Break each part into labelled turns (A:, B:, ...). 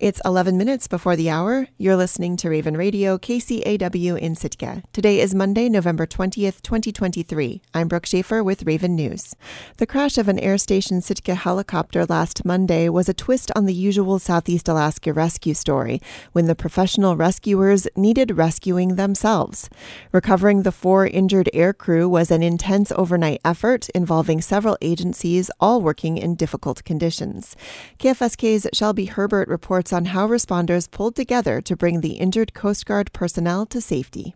A: It's 11 minutes before the hour. You're listening to Raven Radio, KCAW in Sitka. Today is Monday, November 20th, 2023. I'm Brooke Schaefer with Raven News. The crash of an Air Station Sitka helicopter last Monday was a twist on the usual Southeast Alaska rescue story when the professional rescuers needed rescuing themselves. Recovering the four injured air crew was an intense overnight effort involving several agencies, all working in difficult conditions. KFSK's Shelby Herbert reports on how responders pulled together to bring the injured Coast Guard personnel to safety.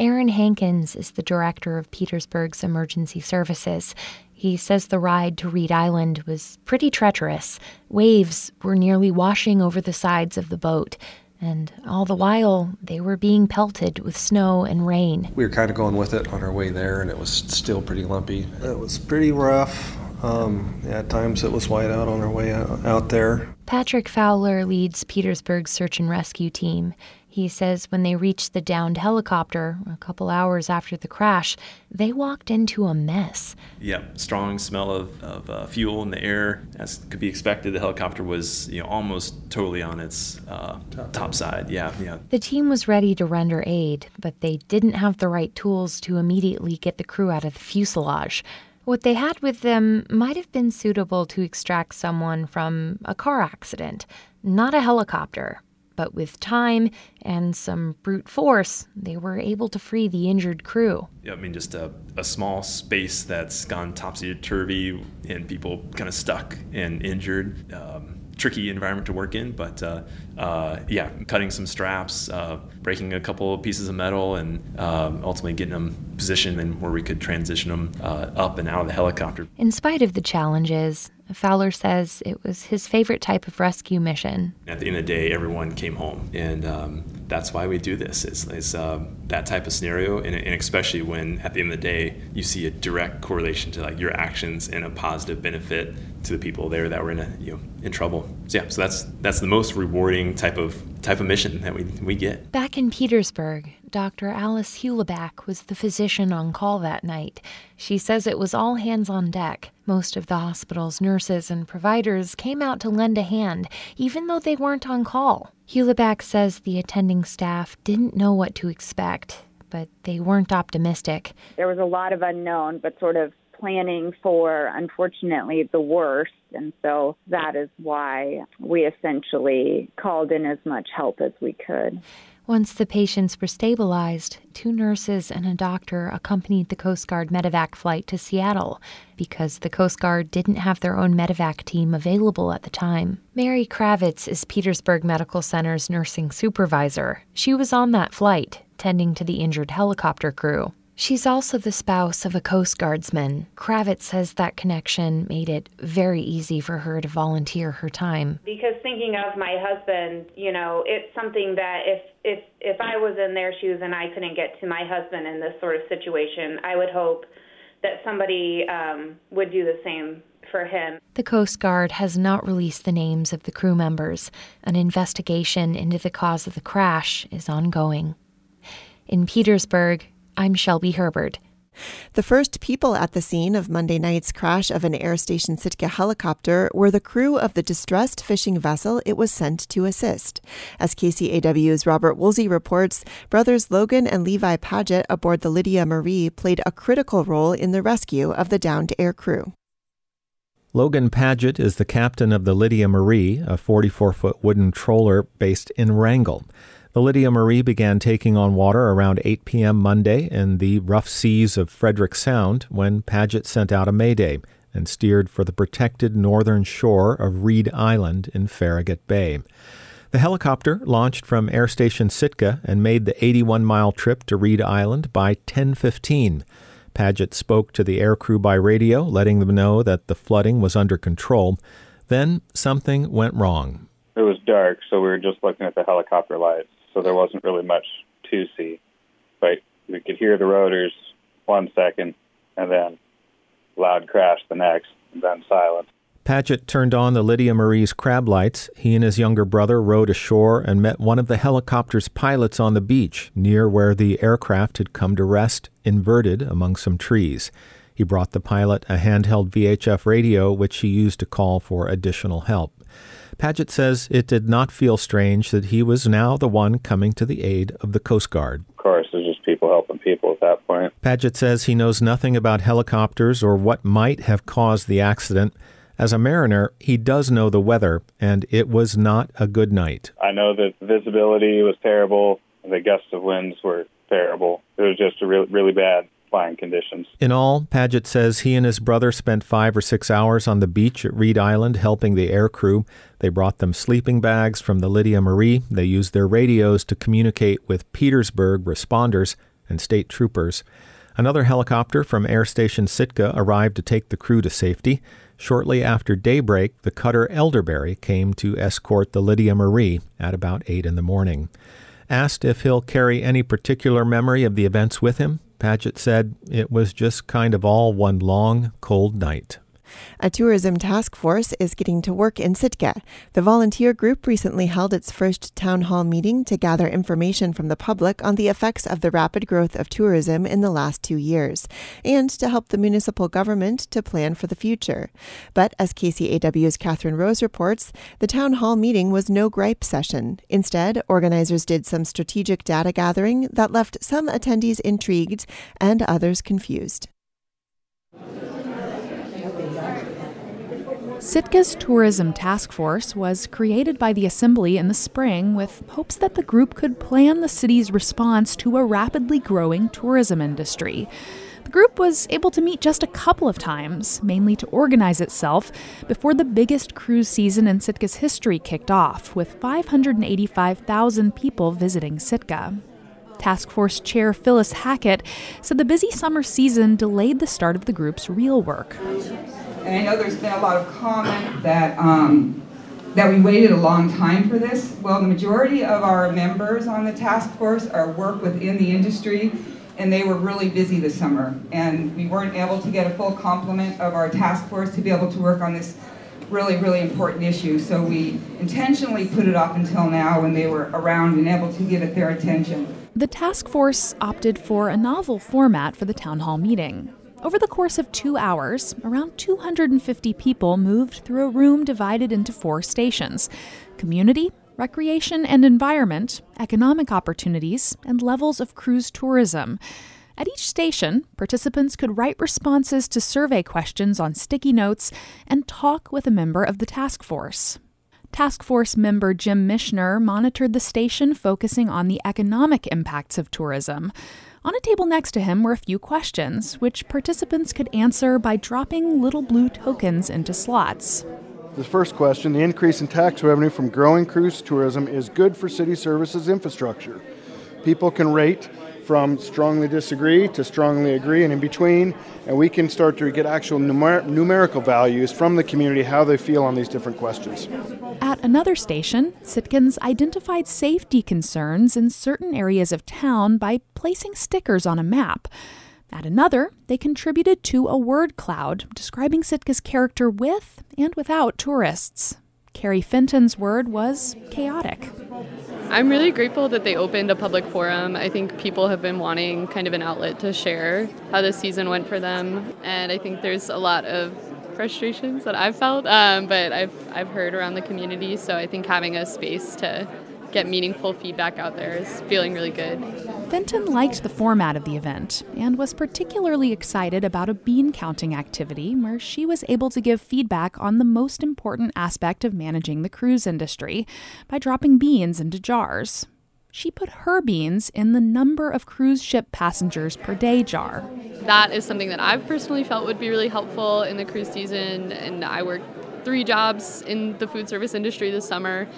B: Aaron Hankins is the director of Petersburg's emergency services. He says the ride to Reed Island was pretty treacherous. Waves were nearly washing over the sides of the boat, and all the while they were being pelted with snow and rain.
C: We were kind of going with it on our way there, and it was still pretty lumpy. It was pretty rough. Um, at times it was white out on our way out, out there.
B: Patrick Fowler leads Petersburg's search and rescue team. He says when they reached the downed helicopter a couple hours after the crash, they walked into a mess.
D: Yep, strong smell of, of uh, fuel in the air. As could be expected, the helicopter was you know almost totally on its uh, top side. Yeah, yeah.
B: The team was ready to render aid, but they didn't have the right tools to immediately get the crew out of the fuselage. What they had with them might have been suitable to extract someone from a car accident, not a helicopter. But with time and some brute force, they were able to free the injured crew.
D: Yeah, I mean, just a, a small space that's gone topsy turvy and people kind of stuck and injured. Um, tricky environment to work in, but uh, uh, yeah, cutting some straps, uh, breaking a couple of pieces of metal, and um, ultimately getting them positioned and where we could transition them uh, up and out of the helicopter.
B: In spite of the challenges, Fowler says it was his favorite type of rescue mission.
D: At the end of the day, everyone came home, and um, that's why we do this. Is, is uh, that type of scenario, and, and, especially when at the end of the day you see a direct correlation to like your actions and a positive benefit to the people there that were in a, you know in trouble. So yeah, so that's that's the most rewarding type of type of mission that we we get.
B: Back in Petersburg, Dr. Alice Huleback was the physician on call that night. She says it was all hands on deck. Most of the hospital's nurses and providers came out to lend a hand, even though they weren't on call. Huleback says the attending staff didn't know what to expect, but they weren't optimistic.
E: There was a lot of unknown, but sort of planning for, unfortunately, the worst. And so that is why we essentially called in as much help as we could.
B: Once the patients were stabilized, two nurses and a doctor accompanied the Coast Guard medevac flight to Seattle because the Coast Guard didn't have their own medevac team available at the time. Mary Kravitz is Petersburg Medical Center's nursing supervisor. She was on that flight, tending to the injured helicopter crew. She's also the spouse of a Coast Guardsman. Kravitz says that connection made it very easy for her to volunteer her time.
F: Because thinking of my husband, you know, it's something that if if if I was in their shoes and I couldn't get to my husband in this sort of situation, I would hope that somebody um, would do the same for him.
B: The Coast Guard has not released the names of the crew members. An investigation into the cause of the crash is ongoing. In Petersburg, I'm Shelby Herbert.
A: The first people at the scene of Monday night's crash of an Air Station Sitka helicopter were the crew of the distressed fishing vessel it was sent to assist. As KCAW's Robert Woolsey reports, brothers Logan and Levi Paget aboard the Lydia Marie played a critical role in the rescue of the downed air crew.
G: Logan Paget is the captain of the Lydia Marie, a 44 foot wooden trawler based in Wrangell. The Lydia Marie began taking on water around 8 p.m. Monday in the rough seas of Frederick Sound when Paget sent out a mayday and steered for the protected northern shore of Reed Island in Farragut Bay. The helicopter launched from Air Station Sitka and made the 81 mile trip to Reed Island by 1015. Paget spoke to the aircrew by radio, letting them know that the flooding was under control. Then something went wrong.
H: It was dark, so we were just looking at the helicopter lights so there wasn't really much to see. But we could hear the rotors one second, and then loud crash the next, and then silence.
G: Paget turned on the Lydia Marie's crab lights. He and his younger brother rowed ashore and met one of the helicopter's pilots on the beach, near where the aircraft had come to rest, inverted among some trees. He brought the pilot a handheld VHF radio, which he used to call for additional help. Paget says it did not feel strange that he was now the one coming to the aid of the Coast Guard.
H: Of course, there's just people helping people at that point.
G: Paget says he knows nothing about helicopters or what might have caused the accident. As a mariner, he does know the weather, and it was not a good night.
H: I know that visibility was terrible, the gusts of winds were terrible. It was just a really, really bad conditions.
G: In all, Paget says he and his brother spent five or six hours on the beach at Reed Island helping the air crew. They brought them sleeping bags from the Lydia Marie. They used their radios to communicate with Petersburg responders and state troopers. Another helicopter from Air Station Sitka arrived to take the crew to safety. Shortly after daybreak, the cutter Elderberry came to escort the Lydia Marie at about 8 in the morning. Asked if he'll carry any particular memory of the events with him, Paget said it was just kind of all one long, cold night.
A: A tourism task force is getting to work in Sitka. The volunteer group recently held its first town hall meeting to gather information from the public on the effects of the rapid growth of tourism in the last two years, and to help the municipal government to plan for the future. But as KCAW's Catherine Rose reports, the town hall meeting was no gripe session. Instead, organizers did some strategic data gathering that left some attendees intrigued and others confused.
I: Sitka's Tourism Task Force was created by the Assembly in the spring with hopes that the group could plan the city's response to a rapidly growing tourism industry. The group was able to meet just a couple of times, mainly to organize itself, before the biggest cruise season in Sitka's history kicked off, with 585,000 people visiting Sitka. Task Force Chair Phyllis Hackett said the busy summer season delayed the start of the group's real work.
J: And I know there's been a lot of comment that um, that we waited a long time for this. Well, the majority of our members on the task force are work within the industry, and they were really busy this summer. And we weren't able to get a full complement of our task force to be able to work on this really, really important issue. So we intentionally put it off until now when they were around and able to give it their attention.
I: The task force opted for a novel format for the town hall meeting. Over the course of two hours, around 250 people moved through a room divided into four stations community, recreation and environment, economic opportunities, and levels of cruise tourism. At each station, participants could write responses to survey questions on sticky notes and talk with a member of the task force. Task Force member Jim Mishner monitored the station focusing on the economic impacts of tourism. On a table next to him were a few questions, which participants could answer by dropping little blue tokens into slots.
K: The first question the increase in tax revenue from growing cruise tourism is good for city services infrastructure. People can rate from strongly disagree to strongly agree and in between, and we can start to get actual numer- numerical values from the community how they feel on these different questions.
I: At another station, Sitkans identified safety concerns in certain areas of town by placing stickers on a map. At another, they contributed to a word cloud describing Sitka's character with and without tourists. Carrie Fenton's word was chaotic.
L: I'm really grateful that they opened a public forum. I think people have been wanting kind of an outlet to share how the season went for them, and I think there's a lot of frustrations that I've felt, um, but I've I've heard around the community. So I think having a space to get meaningful feedback out there is feeling really good.
I: Fenton liked the format of the event and was particularly excited about a bean counting activity where she was able to give feedback on the most important aspect of managing the cruise industry by dropping beans into jars. She put her beans in the number of cruise ship passengers per day jar.
L: That is something that I've personally felt would be really helpful in the cruise season, and I work three jobs in the food service industry this summer.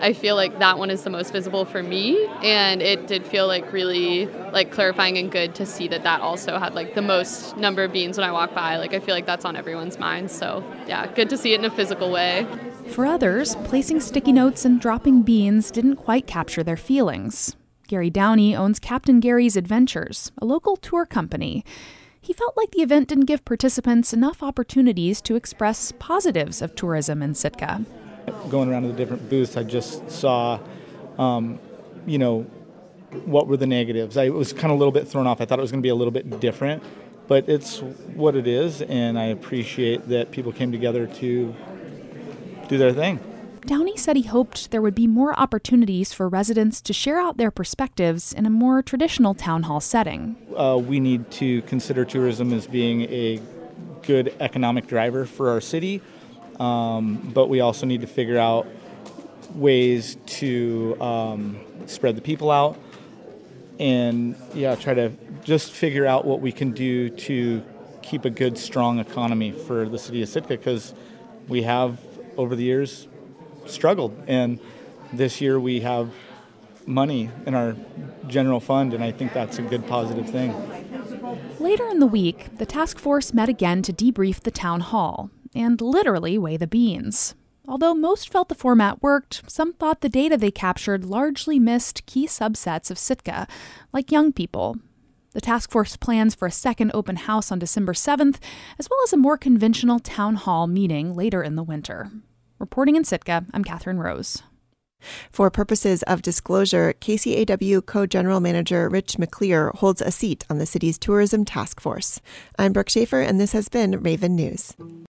L: I feel like that one is the most visible for me and it did feel like really like clarifying and good to see that that also had like the most number of beans when I walk by like I feel like that's on everyone's mind so yeah good to see it in a physical way.
I: For others, placing sticky notes and dropping beans didn't quite capture their feelings. Gary Downey owns Captain Gary's Adventures, a local tour company. He felt like the event didn't give participants enough opportunities to express positives of tourism in Sitka.
M: Going around to the different booths, I just saw, um, you know, what were the negatives. I was kind of a little bit thrown off. I thought it was going to be a little bit different, but it's what it is, and I appreciate that people came together to do their thing.
I: Downey said he hoped there would be more opportunities for residents to share out their perspectives in a more traditional town hall setting.
M: Uh, we need to consider tourism as being a good economic driver for our city, um, but we also need to figure out ways to um, spread the people out and yeah, try to just figure out what we can do to keep a good, strong economy for the city of Sitka because we have over the years struggled, and this year we have money in our general fund, and I think that's a good positive thing.
I: Later in the week, the task force met again to debrief the town hall and literally weigh the beans. Although most felt the format worked, some thought the data they captured largely missed key subsets of Sitka, like young people. The task force plans for a second open house on December 7th, as well as a more conventional town hall meeting later in the winter. Reporting in Sitka, I'm Catherine Rose.
A: For purposes of disclosure, KCAW Co General Manager Rich McClear holds a seat on the city's tourism task force. I'm Brooke Schaefer, and this has been Raven News.